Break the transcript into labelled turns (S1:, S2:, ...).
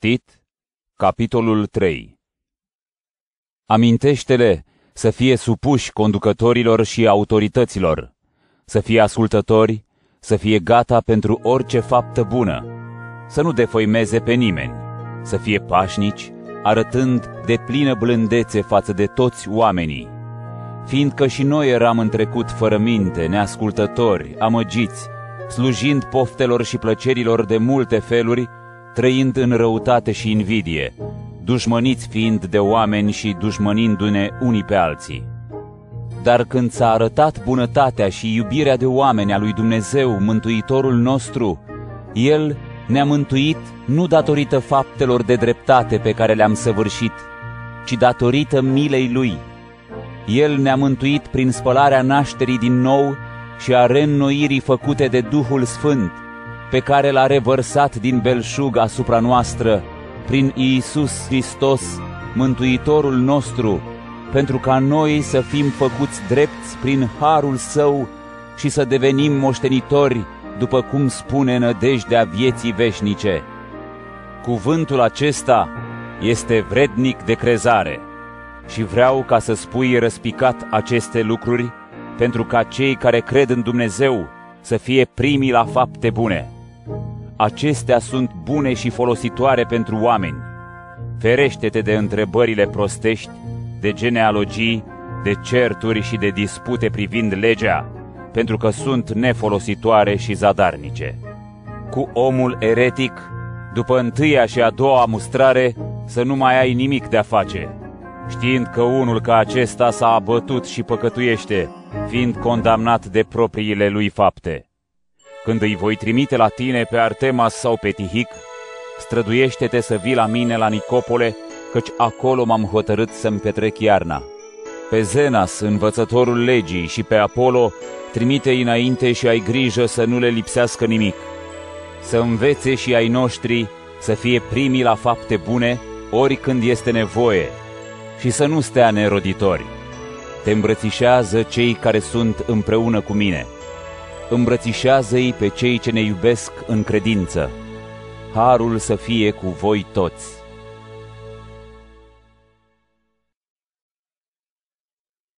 S1: Tit, capitolul 3 Amintește-le să fie supuși conducătorilor și autorităților, să fie ascultători, să fie gata pentru orice faptă bună, să nu defăimeze pe nimeni, să fie pașnici, arătând de plină blândețe față de toți oamenii, fiindcă și noi eram în trecut fără minte, neascultători, amăgiți, slujind poftelor și plăcerilor de multe feluri, trăind în răutate și invidie, dușmăniți fiind de oameni și dușmănindu-ne unii pe alții. Dar când s-a arătat bunătatea și iubirea de oameni a lui Dumnezeu, Mântuitorul nostru, El ne-a mântuit nu datorită faptelor de dreptate pe care le-am săvârșit, ci datorită milei Lui. El ne-a mântuit prin spălarea nașterii din nou și a reînnoirii făcute de Duhul Sfânt, pe care l-a revărsat din belșug asupra noastră, prin Iisus Hristos, Mântuitorul nostru, pentru ca noi să fim făcuți drepți prin harul său și să devenim moștenitori, după cum spune nădejdea vieții veșnice. Cuvântul acesta este vrednic de crezare și vreau ca să spui răspicat aceste lucruri, pentru ca cei care cred în Dumnezeu să fie primii la fapte bune. Acestea sunt bune și folositoare pentru oameni. Ferește-te de întrebările prostești, de genealogii, de certuri și de dispute privind legea, pentru că sunt nefolositoare și zadarnice. Cu omul eretic, după întâia și a doua mustrare, să nu mai ai nimic de-a face, știind că unul ca acesta s-a abătut și păcătuiește, fiind condamnat de propriile lui fapte. Când îi voi trimite la tine pe Artemas sau pe Tihic, străduiește-te să vii la mine la Nicopole, căci acolo m-am hotărât să-mi petrec iarna. Pe Zenas, învățătorul legii, și pe Apollo, trimite înainte și ai grijă să nu le lipsească nimic. Să învețe și ai noștri să fie primii la fapte bune, ori când este nevoie, și să nu stea neroditori. Te îmbrățișează cei care sunt împreună cu mine. Îmbrățișează-i pe cei ce ne iubesc în credință. Harul să fie cu voi toți.